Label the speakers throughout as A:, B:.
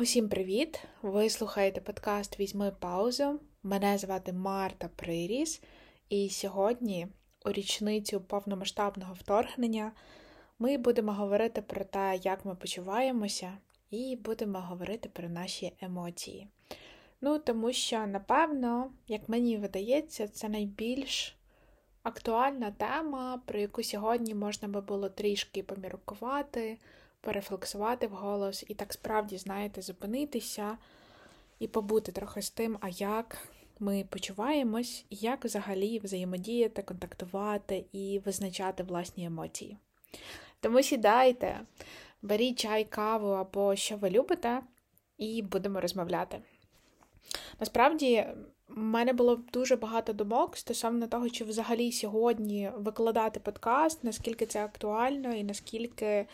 A: Усім привіт! Ви слухаєте подкаст Візьми паузу. Мене звати Марта Приріс, і сьогодні, у річницю повномасштабного вторгнення, ми будемо говорити про те, як ми почуваємося, і будемо говорити про наші емоції. Ну, тому що, напевно, як мені видається, це найбільш актуальна тема, про яку сьогодні можна би було трішки поміркувати порефлексувати вголос і так справді, знаєте, зупинитися і побути трохи з тим, а як ми почуваємось, як взагалі взаємодіяти, контактувати і визначати власні емоції. Тому сідайте, беріть чай, каву або що ви любите, і будемо розмовляти. Насправді, в мене було дуже багато думок стосовно того, чи взагалі сьогодні викладати подкаст, наскільки це актуально і наскільки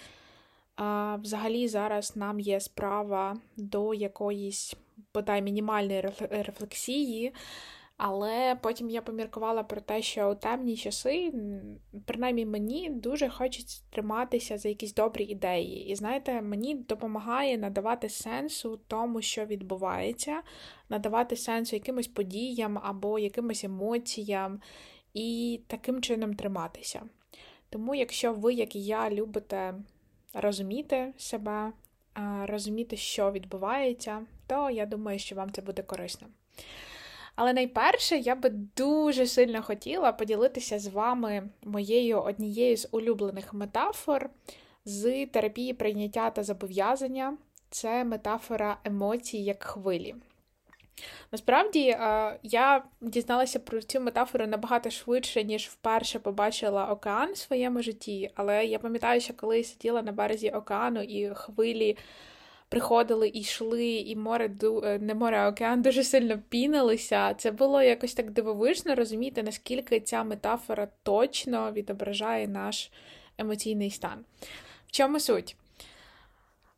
A: а Взагалі, зараз нам є справа до якоїсь бодай мінімальної рефлексії, але потім я поміркувала про те, що у темні часи, принаймні мені дуже хочеться триматися за якісь добрі ідеї. І знаєте, мені допомагає надавати сенсу тому, що відбувається, надавати сенсу якимось подіям або якимось емоціям, і таким чином триматися. Тому, якщо ви, як і я, любите розуміти себе, розуміти, що відбувається, то я думаю, що вам це буде корисно. Але найперше, я би дуже сильно хотіла поділитися з вами моєю однією з улюблених метафор з терапії прийняття та зобов'язання. Це метафора емоцій як хвилі. Насправді е, я дізналася про цю метафору набагато швидше, ніж вперше побачила океан в своєму житті. Але я пам'ятаю, що коли сиділа на березі океану і хвилі приходили і йшли, і море е, не море, а океан дуже сильно пінилися. Це було якось так дивовижно розуміти, наскільки ця метафора точно відображає наш емоційний стан. В чому суть?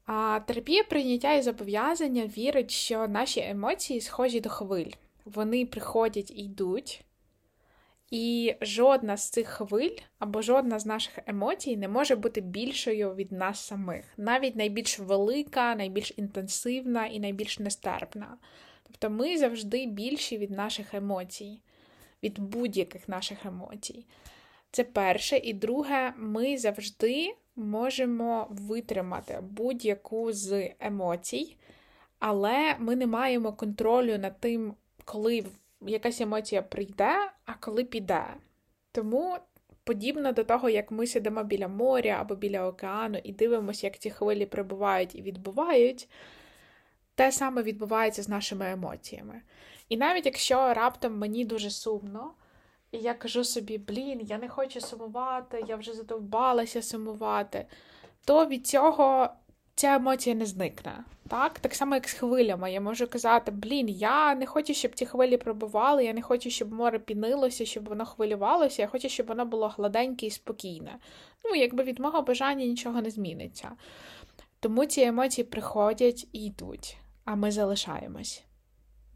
A: А терапія прийняття і зобов'язання вірить, що наші емоції схожі до хвиль. Вони приходять і йдуть, і жодна з цих хвиль або жодна з наших емоцій не може бути більшою від нас самих. Навіть найбільш велика, найбільш інтенсивна і найбільш нестерпна. Тобто ми завжди більші від наших емоцій, від будь-яких наших емоцій. Це перше. І друге, ми завжди можемо витримати будь-яку з емоцій, але ми не маємо контролю над тим, коли якась емоція прийде, а коли піде. Тому. Подібно до того, як ми сидимо біля моря або біля океану і дивимося, як ці хвилі прибувають і відбувають, те саме відбувається з нашими емоціями. І навіть якщо раптом мені дуже сумно, і я кажу собі, блін, я не хочу сумувати, я вже задовбалася сумувати, то від цього ця емоція не зникне. Так Так само, як з хвилями. Я можу казати, блін, я не хочу, щоб ці хвилі пробували, я не хочу, щоб море пінилося, щоб воно хвилювалося, я хочу, щоб воно було гладеньке і спокійне. Ну, якби від мого бажання нічого не зміниться. Тому ці емоції приходять і йдуть, а ми залишаємось.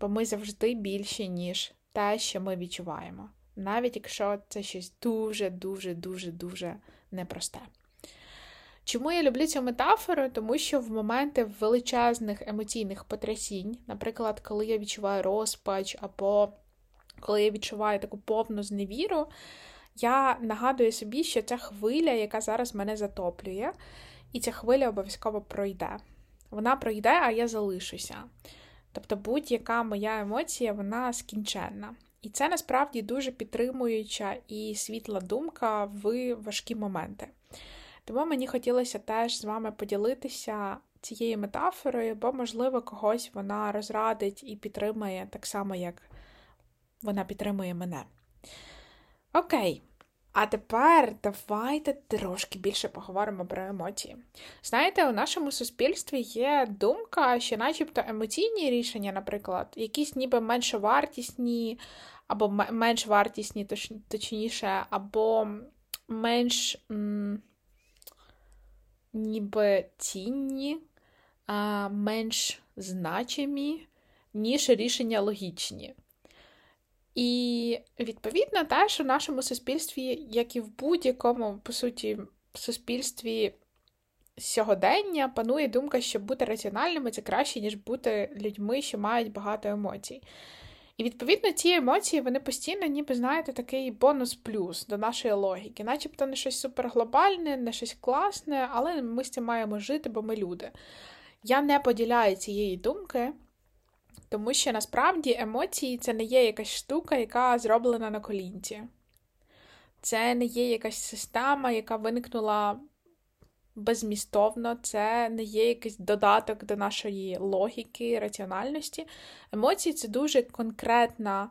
A: Бо ми завжди більші, ніж те, що ми відчуваємо навіть якщо це щось дуже-дуже, дуже, дуже непросте. Чому я люблю цю метафору? Тому що в моменти величезних емоційних потрясінь, наприклад, коли я відчуваю розпач, або коли я відчуваю таку повну зневіру, я нагадую собі, що ця хвиля, яка зараз мене затоплює, і ця хвиля обов'язково пройде. Вона пройде, а я залишуся. Тобто будь-яка моя емоція, вона скінченна. І це насправді дуже підтримуюча і світла думка в важкі моменти. Тому мені хотілося теж з вами поділитися цією метафорою, бо, можливо, когось вона розрадить і підтримає так само, як вона підтримує мене. Окей. А тепер давайте трошки більше поговоримо про емоції. Знаєте, у нашому суспільстві є думка, що, начебто, емоційні рішення, наприклад, якісь ніби меншовартісні, або менш вартісні, точ, точніше, або менш м, ніби цінні, а менш значимі, ніж рішення логічні. І, відповідно, теж у нашому суспільстві, як і в будь-якому, по суті, суспільстві сьогодення панує думка, що бути раціональними це краще, ніж бути людьми, що мають багато емоцій. І, відповідно, ці емоції, вони постійно, ніби, знаєте, такий бонус-плюс до нашої логіки, начебто не щось суперглобальне, не щось класне, але ми з цим маємо жити, бо ми люди. Я не поділяю цієї думки, тому що насправді емоції це не є якась штука, яка зроблена на колінці. Це не є якась система, яка виникнула безмістовно, це не є якийсь додаток до нашої логіки, раціональності. Емоції це дуже конкретна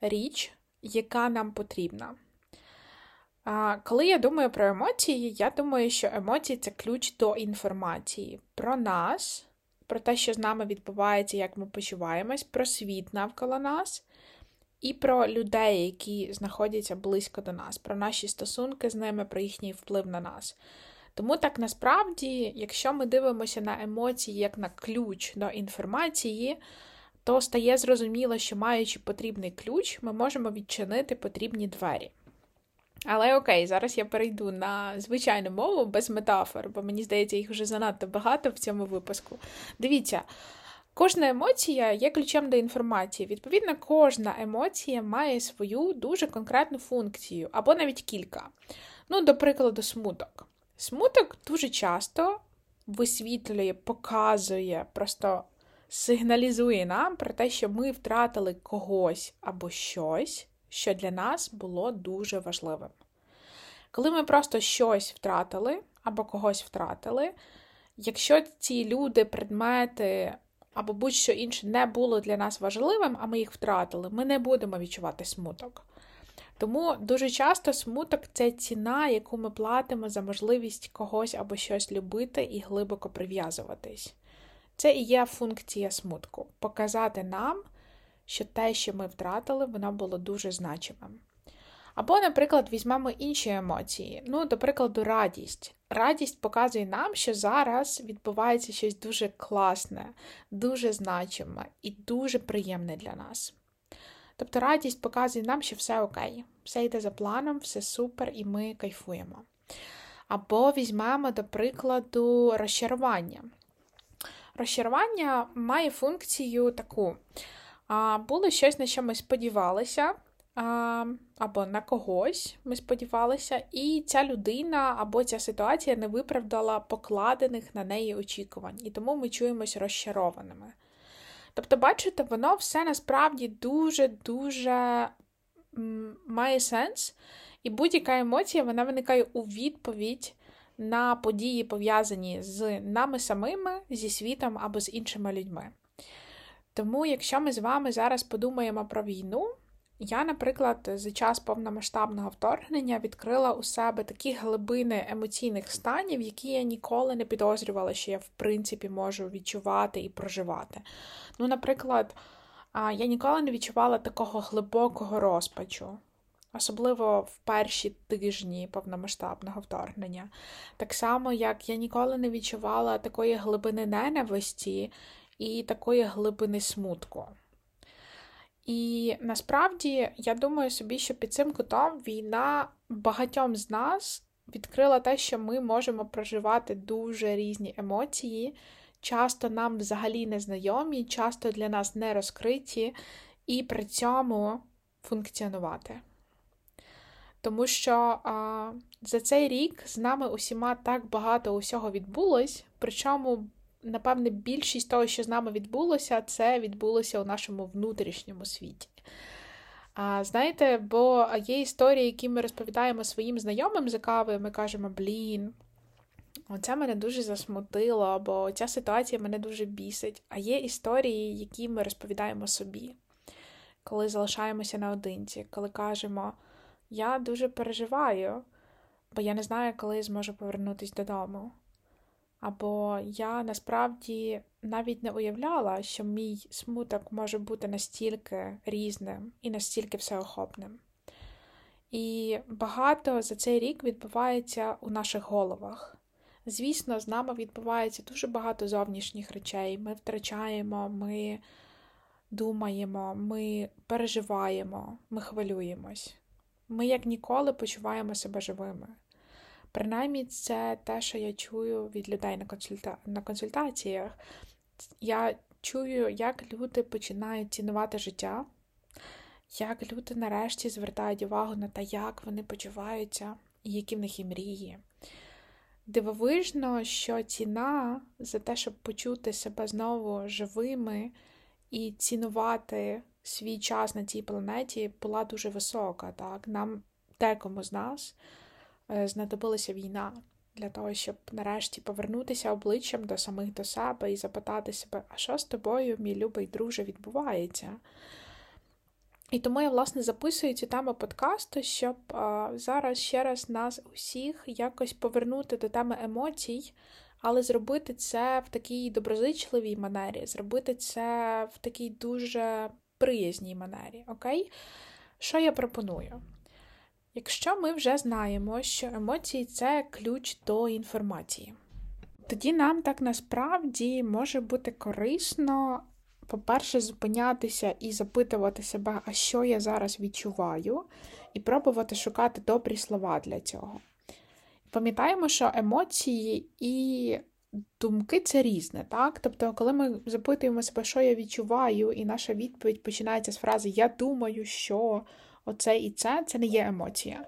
A: річ, яка нам потрібна. Коли я думаю про емоції, я думаю, що емоції це ключ до інформації про нас, про те, що з нами відбувається, як ми почуваємось, про світ навколо нас. І про людей, які знаходяться близько до нас, про наші стосунки з ними, про їхній вплив на нас. Тому так насправді, якщо ми дивимося на емоції як на ключ до інформації, то стає зрозуміло, що маючи потрібний ключ, ми можемо відчинити потрібні двері. Але окей, зараз я перейду на звичайну мову без метафор, бо мені здається, їх вже занадто багато в цьому випуску. Дивіться, кожна емоція є ключем до інформації. Відповідно, кожна емоція має свою дуже конкретну функцію, або навіть кілька. Ну, до прикладу, смуток. Смуток дуже часто висвітлює, показує, просто сигналізує нам про те, що ми втратили когось або щось, що для нас було дуже важливим. Коли ми просто щось втратили або когось втратили, якщо ці люди, предмети або будь-що інше не було для нас важливим, а ми їх втратили, ми не будемо відчувати смуток. Тому дуже часто смуток це ціна, яку ми платимо за можливість когось або щось любити і глибоко прив'язуватись. Це і є функція смутку показати нам, що те, що ми втратили, воно було дуже значимим. Або, наприклад, візьмемо інші емоції. Ну, до прикладу, радість. Радість показує нам, що зараз відбувається щось дуже класне, дуже значиме і дуже приємне для нас. Тобто радість показує нам, що все окей, все йде за планом, все супер, і ми кайфуємо. Або візьмемо, до прикладу, розчарування. Розчарування має функцію таку: було щось, на що ми сподівалися, або на когось ми сподівалися, і ця людина або ця ситуація не виправдала покладених на неї очікувань, і тому ми чуємось розчарованими. Тобто, бачите, воно все насправді дуже-дуже має сенс, і будь-яка емоція вона виникає у відповідь на події, пов'язані з нами самими, зі світом або з іншими людьми. Тому, якщо ми з вами зараз подумаємо про війну, я, наприклад, за час повномасштабного вторгнення відкрила у себе такі глибини емоційних станів, які я ніколи не підозрювала, що я, в принципі, можу відчувати і проживати. Ну, наприклад, я ніколи не відчувала такого глибокого розпачу. Особливо в перші тижні повномасштабного вторгнення. Так само, як я ніколи не відчувала такої глибини ненависті і такої глибини смутку. І насправді я думаю собі, що під цим кутом війна багатьом з нас відкрила те, що ми можемо проживати дуже різні емоції, часто нам взагалі не знайомі, часто для нас не розкриті, і при цьому функціонувати. Тому що а, за цей рік з нами усіма так багато усього відбулось, причому напевне, більшість того, що з нами відбулося, це відбулося у нашому внутрішньому світі. А, Знаєте, бо є історії, які ми розповідаємо своїм знайомим за кавою, ми кажемо, блін, оце мене дуже засмутило, бо ця ситуація мене дуже бісить. А є історії, які ми розповідаємо собі, коли залишаємося наодинці, коли кажемо, я дуже переживаю, бо я не знаю, коли зможу повернутися додому. Або я насправді навіть не уявляла, що мій смуток може бути настільки різним і настільки всеохопним. І багато за цей рік відбувається у наших головах. Звісно, з нами відбувається дуже багато зовнішніх речей. Ми втрачаємо, ми думаємо, ми переживаємо, ми хвилюємось. Ми як ніколи почуваємо себе живими. Принаймні, це те, що я чую від людей на, консульта... на консультаціях. Я чую, як люди починають цінувати життя, як люди нарешті звертають увагу на те, як вони почуваються і які в них є мрії. Дивовижно, що ціна за те, щоб почути себе знову живими і цінувати свій час на цій планеті, була дуже висока. Так? Нам декому з нас знадобилася війна для того, щоб нарешті повернутися обличчям до самих до себе і запитати себе, а що з тобою, мій любий друже, відбувається? І тому я, власне, записую цю тему подкасту, щоб а, зараз ще раз нас усіх якось повернути до теми емоцій, але зробити це в такій доброзичливій манері, зробити це в такій дуже приязній манері. Окей? Що я пропоную? Якщо ми вже знаємо, що емоції це ключ до інформації, тоді нам так насправді може бути корисно по-перше, зупинятися і запитувати себе, а що я зараз відчуваю, і пробувати шукати добрі слова для цього. Пам'ятаємо, що емоції і думки це різне, так? Тобто, коли ми запитуємо себе, що я відчуваю, і наша відповідь починається з фрази Я думаю, що оце і це, це не є емоція.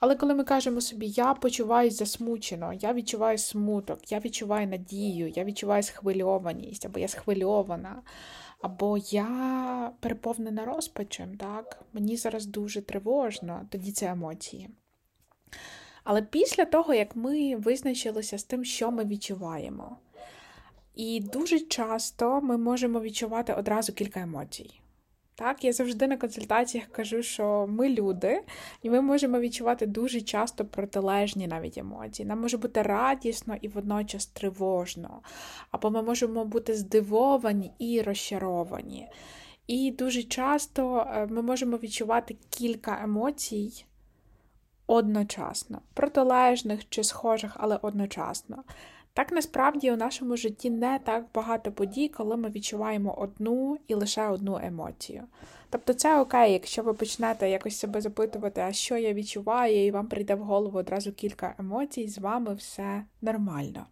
A: Але коли ми кажемо собі, я почуваюся засмучено, я відчуваю смуток, я відчуваю надію, я відчуваю схвильованість, або я схвильована, або я переповнена розпачем, так? мені зараз дуже тривожно, тоді це емоції. Але після того, як ми визначилися з тим, що ми відчуваємо, і дуже часто ми можемо відчувати одразу кілька емоцій. Так, я завжди на консультаціях кажу, що ми люди, і ми можемо відчувати дуже часто протилежні навіть емоції. Нам може бути радісно і водночас тривожно, або ми можемо бути здивовані і розчаровані. І дуже часто е, ми можемо відчувати кілька емоцій одночасно, протилежних чи схожих, але одночасно. Так насправді у нашому житті не так багато подій, коли ми відчуваємо одну і лише одну емоцію. Тобто це окей, якщо ви почнете якось себе запитувати, а що я відчуваю, і вам прийде в голову одразу кілька емоцій, з вами все нормально.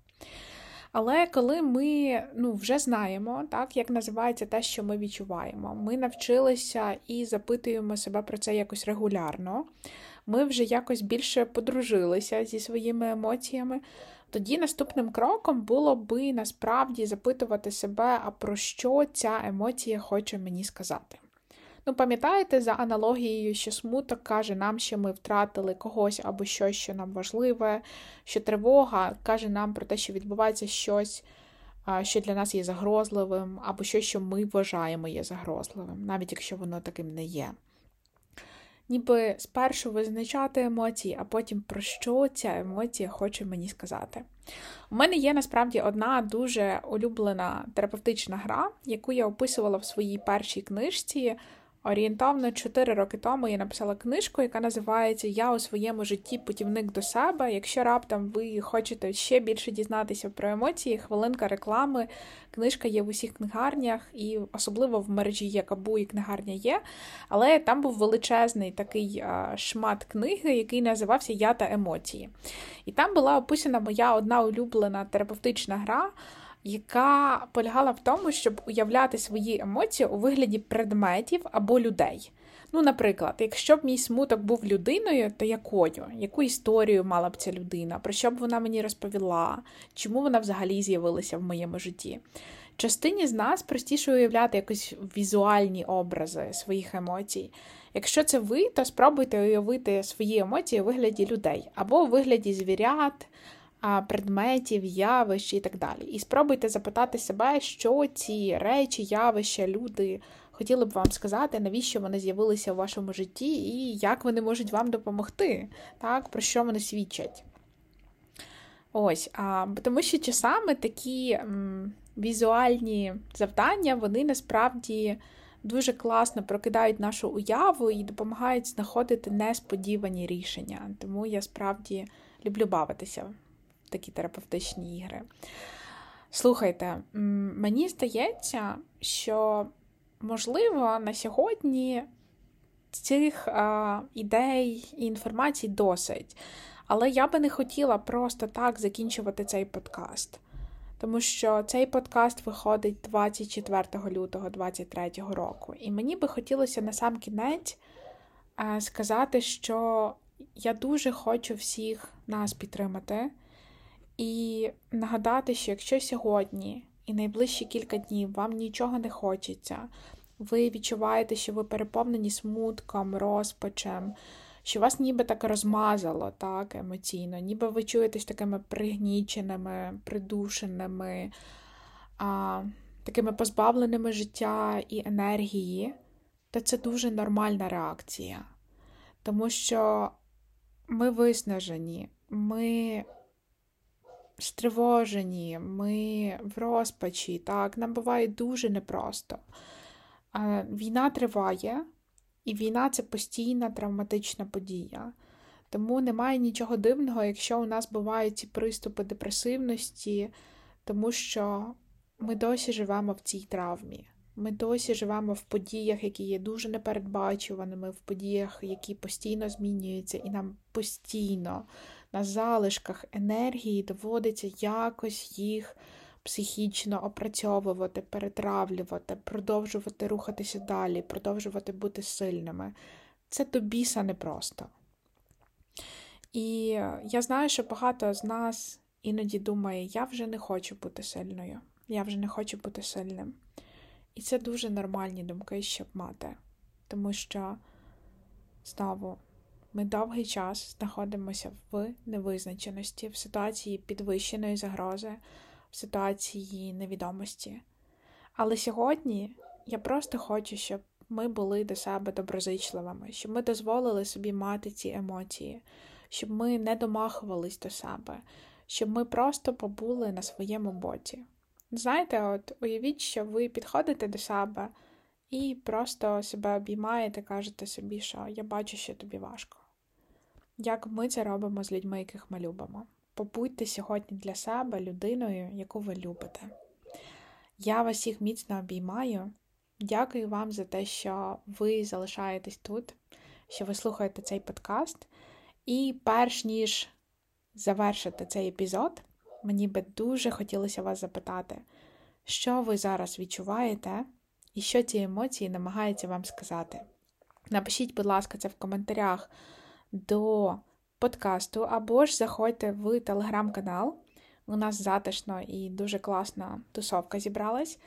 A: Але коли ми ну, вже знаємо, так, як називається те, що ми відчуваємо, ми навчилися і запитуємо себе про це якось регулярно, ми вже якось більше подружилися зі своїми емоціями. Тоді наступним кроком було би насправді запитувати себе, а про що ця емоція хоче мені сказати. Ну, пам'ятаєте, за аналогією, що смуток каже нам, що ми втратили когось або щось, що нам важливе, що тривога каже нам про те, що відбувається щось, що для нас є загрозливим, або щось, що ми вважаємо є загрозливим, навіть якщо воно таким не є ніби спершу визначати емоції, а потім про що ця емоція хоче мені сказати. У мене є насправді одна дуже улюблена терапевтична гра, яку я описувала в своїй першій книжці Орієнтовно 4 роки тому я написала книжку, яка називається Я у своєму житті путівник до себе. Якщо раптом ви хочете ще більше дізнатися про емоції, хвилинка реклами, книжка є в усіх книгарнях, і особливо в мережі Якабу і книгарня є. Але там був величезний такий шмат книги, який називався Я та емоції. І там була описана моя одна улюблена терапевтична гра яка полягала в тому, щоб уявляти свої емоції у вигляді предметів або людей. Ну, наприклад, якщо б мій смуток був людиною, то якою? Яку історію мала б ця людина? Про що б вона мені розповіла? Чому вона взагалі з'явилася в моєму житті? Частині з нас простіше уявляти якось візуальні образи своїх емоцій. Якщо це ви, то спробуйте уявити свої емоції у вигляді людей або у вигляді звірят, предметів, явищ і так далі. І спробуйте запитати себе, що ці речі, явища, люди хотіли б вам сказати, навіщо вони з'явилися у вашому житті, і як вони можуть вам допомогти, так, про що вони свідчать. Ось, а, Тому що часами такі м, візуальні завдання, вони насправді дуже класно прокидають нашу уяву і допомагають знаходити несподівані рішення. Тому я справді люблю бавитися такі терапевтичні ігри. Слухайте, мені здається, що, можливо, на сьогодні цих а, ідей і інформацій досить. Але я би не хотіла просто так закінчувати цей подкаст, тому що цей подкаст виходить 24 лютого 2023 року. І мені би хотілося на сам кінець е, сказати, що я дуже хочу всіх нас підтримати і нагадати, що якщо сьогодні і найближчі кілька днів вам нічого не хочеться, ви відчуваєте, що ви переповнені смутком, розпачем, що вас ніби так розмазало так, емоційно, ніби ви чуєтесь такими пригніченими, придушеними, а, такими позбавленими життя і енергії, то це дуже нормальна реакція. Тому що ми виснажені, ми стривожені, ми в розпачі, так, нам буває дуже непросто. Війна триває, і війна це постійна травматична подія. Тому немає нічого дивного, якщо у нас бувають ці приступи депресивності, тому що ми досі живемо в цій травмі. Ми досі живемо в подіях, які є дуже непередбачуваними, в подіях, які постійно змінюються, і нам постійно на залишках енергії доводиться якось їх психічно опрацьовувати, перетравлювати, продовжувати рухатися далі, продовжувати бути сильними. Це до біса непросто. І я знаю, що багато з нас іноді думає, я вже не хочу бути сильною, я вже не хочу бути сильним. І це дуже нормальні думки, щоб мати. Тому що, знову, ми довгий час знаходимося в невизначеності, в ситуації підвищеної загрози, в ситуації невідомості. Але сьогодні я просто хочу, щоб ми були до себе доброзичливими, щоб ми дозволили собі мати ці емоції, щоб ми не домахувались до себе, щоб ми просто побули на своєму боці. Знаєте, от уявіть, що ви підходите до себе і просто себе обіймаєте, кажете собі, що я бачу, що тобі важко. Як ми це робимо з людьми, яких ми любимо. Побудьте сьогодні для себе людиною, яку ви любите. Я вас всіх міцно обіймаю. Дякую вам за те, що ви залишаєтесь тут, що ви слухаєте цей подкаст. І перш ніж завершити цей епізод, мені би дуже хотілося вас запитати, що ви зараз відчуваєте і що ці емоції намагаються вам сказати. Напишіть, будь ласка, це в коментарях до подкасту, або ж заходьте в телеграм-канал. У нас затишно і дуже класна тусовка зібралась.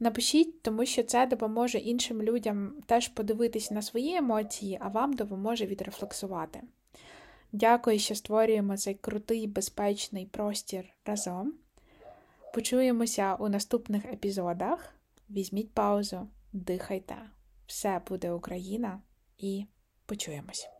A: Напишіть, тому що це допоможе іншим людям теж подивитись на свої емоції, а вам допоможе відрефлексувати. Дякую, що створюємо цей крутий безпечний простір разом. Почуємося у наступних епізодах. Візьміть паузу, дихайте. Все буде Україна і почуємось!